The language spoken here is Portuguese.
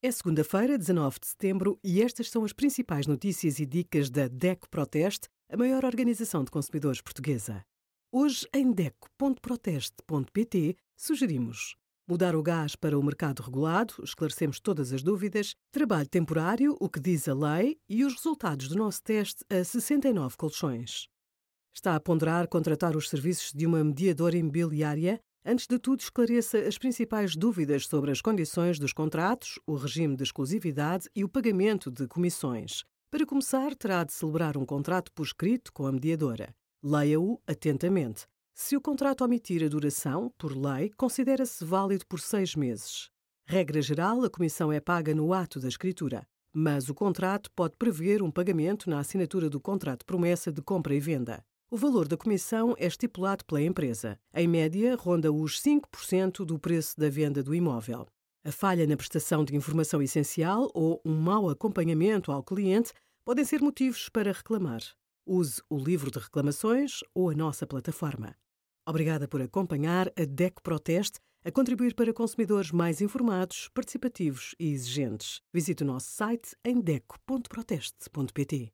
É segunda-feira, 19 de setembro, e estas são as principais notícias e dicas da DECO Proteste, a maior organização de consumidores portuguesa. Hoje, em DECO.proteste.pt, sugerimos mudar o gás para o mercado regulado, esclarecemos todas as dúvidas, trabalho temporário, o que diz a lei e os resultados do nosso teste a 69 colchões. Está a ponderar contratar os serviços de uma mediadora imobiliária? Antes de tudo, esclareça as principais dúvidas sobre as condições dos contratos, o regime de exclusividade e o pagamento de comissões. Para começar, terá de celebrar um contrato por escrito com a mediadora. Leia-o atentamente. Se o contrato omitir a duração, por lei, considera-se válido por seis meses. Regra geral, a comissão é paga no ato da escritura, mas o contrato pode prever um pagamento na assinatura do contrato promessa de compra e venda. O valor da comissão é estipulado pela empresa. Em média, ronda os 5% do preço da venda do imóvel. A falha na prestação de informação essencial ou um mau acompanhamento ao cliente podem ser motivos para reclamar. Use o livro de reclamações ou a nossa plataforma. Obrigada por acompanhar a DECO Proteste a contribuir para consumidores mais informados, participativos e exigentes. Visite o nosso site em deco.proteste.pt.